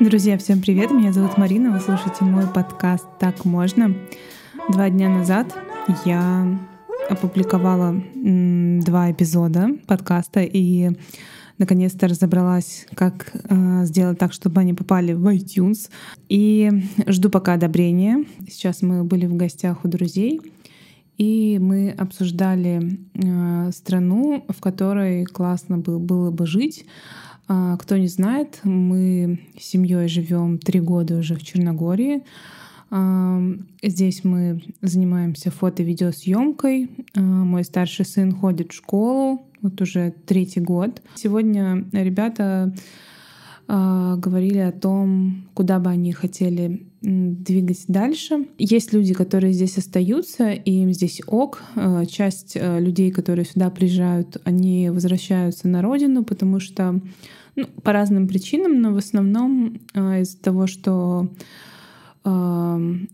Друзья, всем привет! Меня зовут Марина, вы слушаете мой подкаст «Так можно». Два дня назад я опубликовала два эпизода подкаста и наконец-то разобралась, как э, сделать так, чтобы они попали в iTunes. И жду пока одобрения. Сейчас мы были в гостях у друзей, и мы обсуждали э, страну, в которой классно было, бы жить. Э, кто не знает, мы с семьей живем три года уже в Черногории. Здесь мы занимаемся фото-видеосъемкой. Мой старший сын ходит в школу, вот уже третий год. Сегодня ребята говорили о том, куда бы они хотели двигать дальше. Есть люди, которые здесь остаются, и им здесь ок. Часть людей, которые сюда приезжают, они возвращаются на родину, потому что ну, по разным причинам, но в основном из-за того, что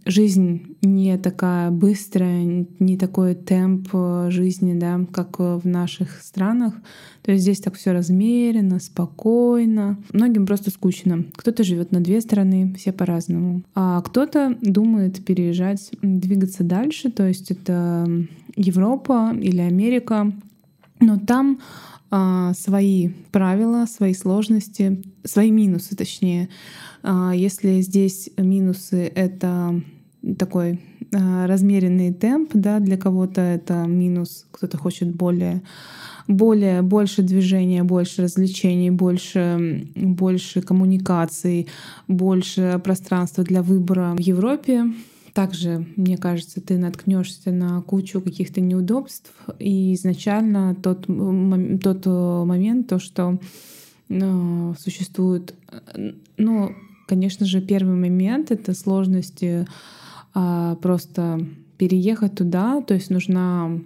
жизнь не такая быстрая, не такой темп э, жизни, да, как в наших странах. То есть здесь так все размеренно, спокойно. Многим просто скучно. Кто-то живет на две страны, все по-разному. А кто-то думает переезжать, двигаться дальше. То есть это Европа или Америка. Но там свои правила, свои сложности, свои минусы, точнее. А, если здесь минусы — это такой а, размеренный темп, да, для кого-то это минус, кто-то хочет более более, больше движения, больше развлечений, больше, больше коммуникаций, больше пространства для выбора в Европе. Также, мне кажется, ты наткнешься на кучу каких-то неудобств. И изначально тот, тот момент, то, что ну, существует, ну, конечно же, первый момент — это сложности а, просто переехать туда, то есть нужна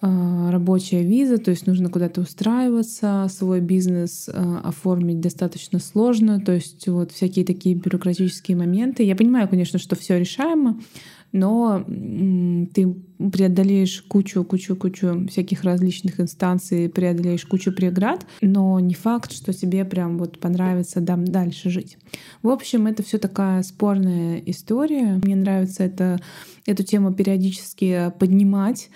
рабочая виза, то есть нужно куда-то устраиваться, свой бизнес а, оформить достаточно сложно, то есть вот всякие такие бюрократические моменты. Я понимаю, конечно, что все решаемо, но ты преодолеешь кучу, кучу, кучу всяких различных инстанций, преодолеешь кучу преград, но не факт, что тебе прям вот понравится там дальше жить. В общем, это все такая спорная история. Мне нравится это, эту тему периодически поднимать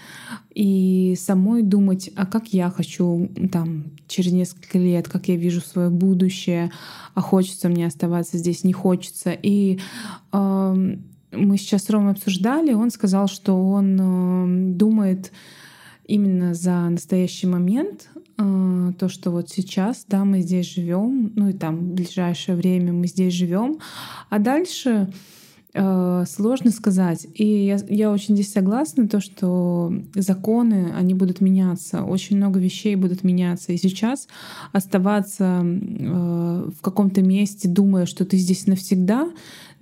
и самой думать, а как я хочу там через несколько лет, как я вижу свое будущее, а хочется мне оставаться здесь, не хочется. И э, мы сейчас с Ромой обсуждали, он сказал, что он э, думает именно за настоящий момент, э, то, что вот сейчас, да, мы здесь живем, ну и там в ближайшее время мы здесь живем, а дальше э, сложно сказать. И я, я очень здесь согласна, то, что законы, они будут меняться, очень много вещей будут меняться. И сейчас оставаться э, в каком-то месте, думая, что ты здесь навсегда,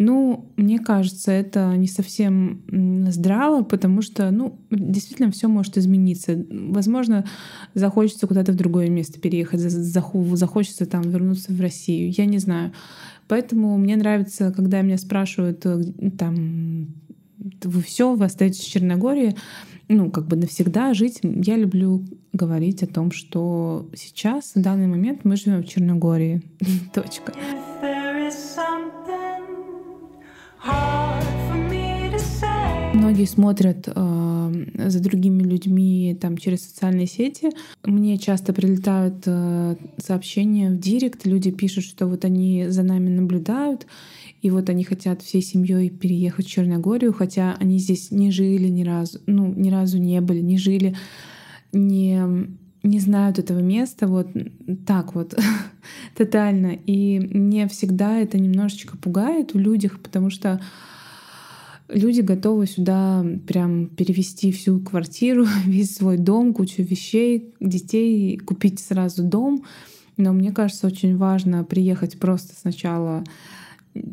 ну, мне кажется, это не совсем здраво, потому что, ну, действительно все может измениться. Возможно, захочется куда-то в другое место переехать, захочется там вернуться в Россию. Я не знаю. Поэтому мне нравится, когда меня спрашивают, э, там, вы все, вы остаетесь в Черногории, ну, как бы навсегда жить. Я люблю говорить о том, что сейчас, в данный момент, мы живем в Черногории. Точка. Многие смотрят э, за другими людьми там через социальные сети. Мне часто прилетают э, сообщения в директ, люди пишут, что вот они за нами наблюдают, и вот они хотят всей семьей переехать в Черногорию, хотя они здесь не жили ни разу, ну ни разу не были, не жили, не не знают этого места вот так вот тотально. И мне всегда это немножечко пугает в людях, потому что люди готовы сюда прям перевести всю квартиру, весь свой дом, кучу вещей, детей, купить сразу дом. Но мне кажется, очень важно приехать просто сначала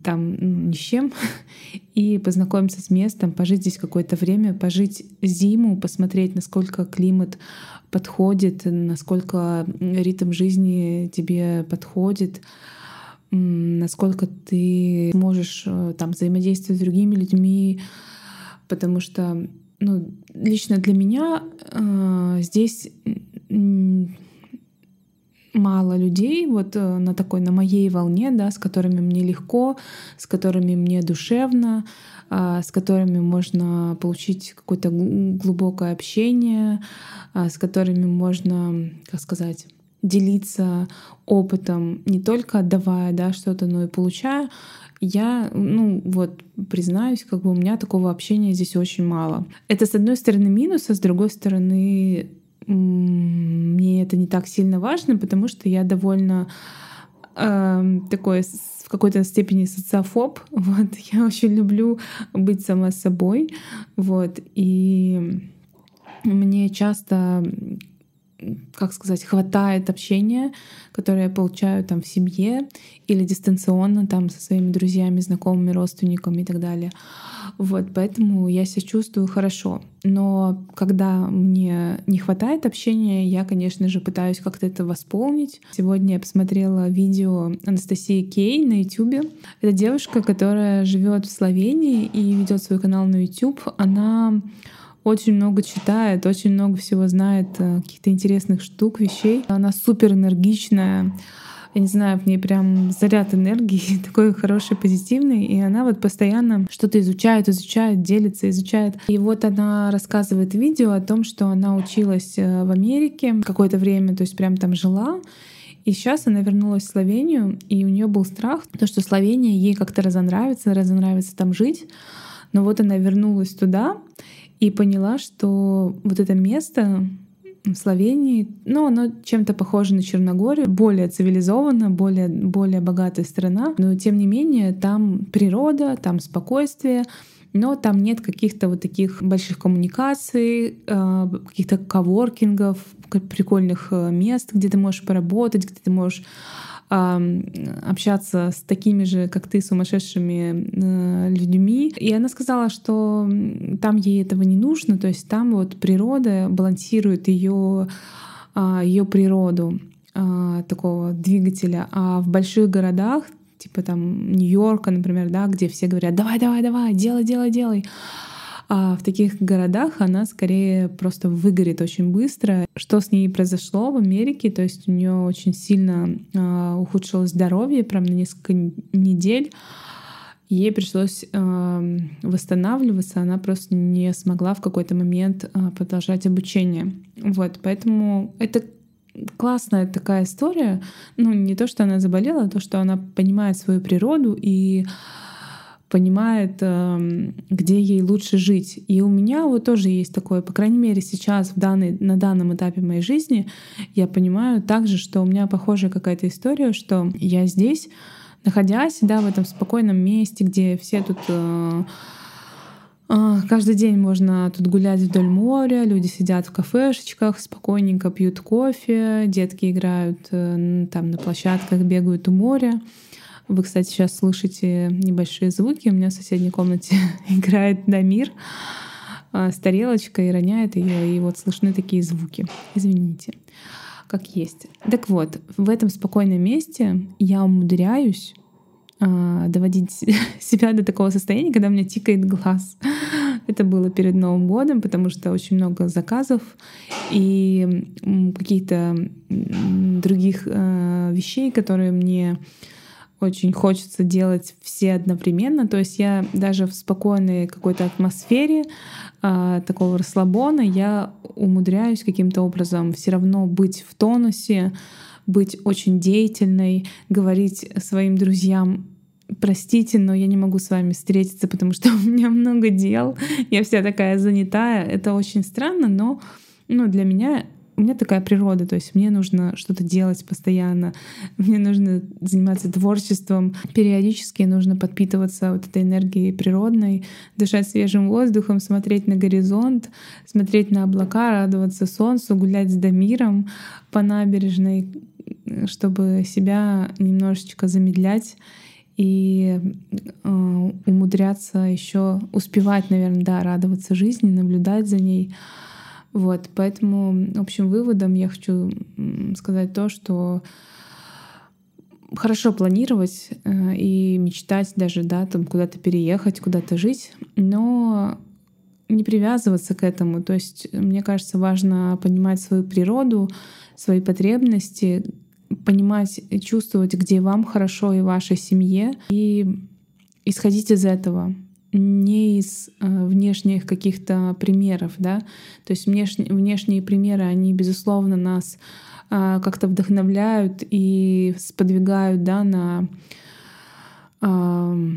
там ну, ни с чем, и познакомиться с местом, пожить здесь какое-то время, пожить зиму, посмотреть, насколько климат подходит, насколько ритм жизни тебе подходит, насколько ты можешь э, там взаимодействовать с другими людьми, потому что ну, лично для меня э, э, здесь мало людей вот э, на такой, на моей волне, да, с которыми мне легко, с которыми мне душевно, а, с которыми можно получить какое-то глубокое общение, а, с которыми можно, как сказать, делиться опытом, не только отдавая да, что-то, но и получая, я, ну вот, признаюсь, как бы у меня такого общения здесь очень мало. Это, с одной стороны, минус, а с другой стороны, мне это не так сильно важно, потому что я довольно э, такой в какой-то степени социофоб. Вот. Я очень люблю быть сама собой. Вот. И мне часто как сказать, хватает общения, которое я получаю там в семье или дистанционно там со своими друзьями, знакомыми, родственниками и так далее. Вот, поэтому я себя чувствую хорошо. Но когда мне не хватает общения, я, конечно же, пытаюсь как-то это восполнить. Сегодня я посмотрела видео Анастасии Кей на YouTube. Это девушка, которая живет в Словении и ведет свой канал на YouTube. Она очень много читает, очень много всего знает, э, каких-то интересных штук, вещей. Она супер энергичная, я не знаю, в ней прям заряд энергии, такой хороший, позитивный, и она вот постоянно что-то изучает, изучает, делится, изучает. И вот она рассказывает видео о том, что она училась э, в Америке какое-то время, то есть прям там жила, и сейчас она вернулась в Словению, и у нее был страх, то, что Словения ей как-то разонравится, разонравится там жить. Но вот она вернулась туда, и поняла, что вот это место в Словении, ну, оно чем-то похоже на Черногорию, более цивилизованно, более, более богатая страна, но тем не менее там природа, там спокойствие, но там нет каких-то вот таких больших коммуникаций, э, каких-то коворкингов, прикольных э, мест, где ты можешь поработать, где ты можешь общаться с такими же, как ты, сумасшедшими э, людьми. И она сказала, что там ей этого не нужно, то есть там вот природа балансирует ее а, ее природу а, такого двигателя, а в больших городах типа там Нью-Йорка, например, да, где все говорят, давай, давай, давай, делай, делай, делай. А в таких городах она скорее просто выгорит очень быстро. Что с ней произошло в Америке? То есть у нее очень сильно э, ухудшилось здоровье, прям на несколько недель. Ей пришлось э, восстанавливаться, она просто не смогла в какой-то момент э, продолжать обучение. Вот, поэтому это классная такая история. Ну, не то, что она заболела, а то, что она понимает свою природу и понимает, эм, где ей лучше жить. И у меня вот тоже есть такое, по крайней мере, сейчас в данный, на данном этапе моей жизни я понимаю также, что у меня похожая какая-то история, что я здесь, находясь да, в этом спокойном месте, где все тут э, э, Каждый день можно тут гулять вдоль моря, люди сидят в кафешечках, спокойненько пьют кофе, детки играют э, там на площадках, бегают у моря. Вы, кстати, сейчас слышите небольшие звуки. У меня в соседней комнате играет Дамир а, с тарелочкой и роняет ее, и вот слышны такие звуки. Извините, как есть. Так вот, в этом спокойном месте я умудряюсь а, доводить себя до такого состояния, когда у меня тикает глаз. Это было перед Новым годом, потому что очень много заказов и каких-то других э, вещей, которые мне очень хочется делать все одновременно. То есть я даже в спокойной какой-то атмосфере э, такого расслабона я умудряюсь каким-то образом все равно быть в тонусе, быть очень деятельной, говорить своим друзьям простите, но я не могу с вами встретиться, потому что у меня много дел, я вся такая занятая. Это очень странно, но ну, для меня у меня такая природа, то есть мне нужно что-то делать постоянно, мне нужно заниматься творчеством, периодически нужно подпитываться вот этой энергией природной, дышать свежим воздухом, смотреть на горизонт, смотреть на облака, радоваться солнцу, гулять с Дамиром по набережной, чтобы себя немножечко замедлять и э, умудряться еще успевать, наверное, да, радоваться жизни, наблюдать за ней. Вот, поэтому общим выводом я хочу сказать то, что хорошо планировать э, и мечтать даже, да, там куда-то переехать, куда-то жить, но не привязываться к этому. То есть, мне кажется, важно понимать свою природу, свои потребности, понимать и чувствовать, где вам хорошо и вашей семье, и исходить из этого не из э, внешних каких-то примеров, да, то есть внешние, внешние примеры, они, безусловно, нас э, как-то вдохновляют и сподвигают, да, на э,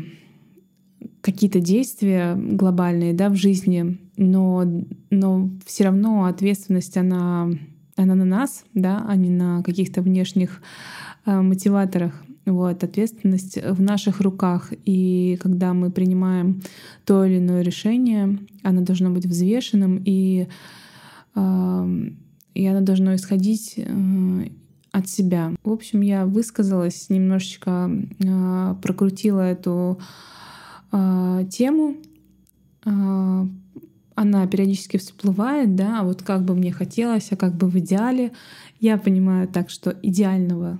какие-то действия глобальные, да, в жизни, но, но все равно ответственность, она, она на нас, да, а не на каких-то внешних э, мотиваторах. Вот, ответственность в наших руках. И когда мы принимаем то или иное решение, оно должно быть взвешенным, и, э, и оно должно исходить э, от себя. В общем, я высказалась, немножечко э, прокрутила эту э, тему. Э, она периодически всплывает, да, вот как бы мне хотелось, а как бы в идеале. Я понимаю так, что идеального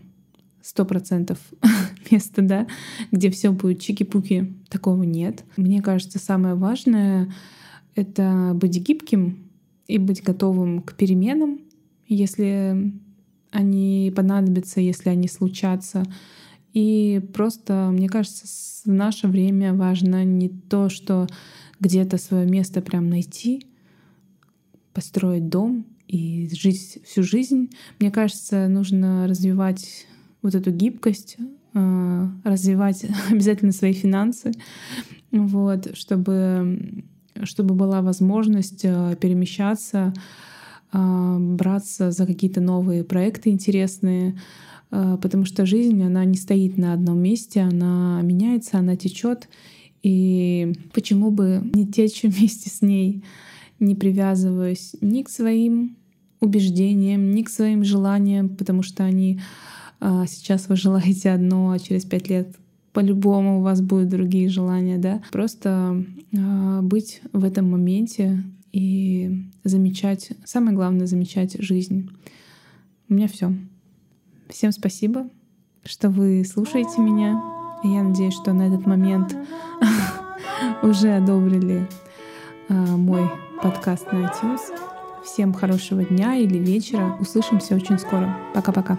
сто процентов места, да, где все будет чики-пуки, такого нет. Мне кажется, самое важное — это быть гибким и быть готовым к переменам, если они понадобятся, если они случатся. И просто, мне кажется, в наше время важно не то, что где-то свое место прям найти, построить дом и жить всю жизнь. Мне кажется, нужно развивать вот эту гибкость, э, развивать обязательно свои финансы, вот, чтобы, чтобы была возможность э, перемещаться, э, браться за какие-то новые проекты интересные, потому что жизнь, она не стоит на одном месте, она меняется, она течет, и почему бы не течь вместе с ней, не привязываясь ни к своим убеждениям, ни к своим желаниям, потому что они сейчас вы желаете одно, а через пять лет по-любому у вас будут другие желания, да. Просто э, быть в этом моменте и замечать, самое главное, замечать жизнь. У меня все. Всем спасибо, что вы слушаете меня. Я надеюсь, что на этот момент уже одобрили э, мой подкаст на iTunes. Всем хорошего дня или вечера. Услышимся очень скоро. Пока-пока.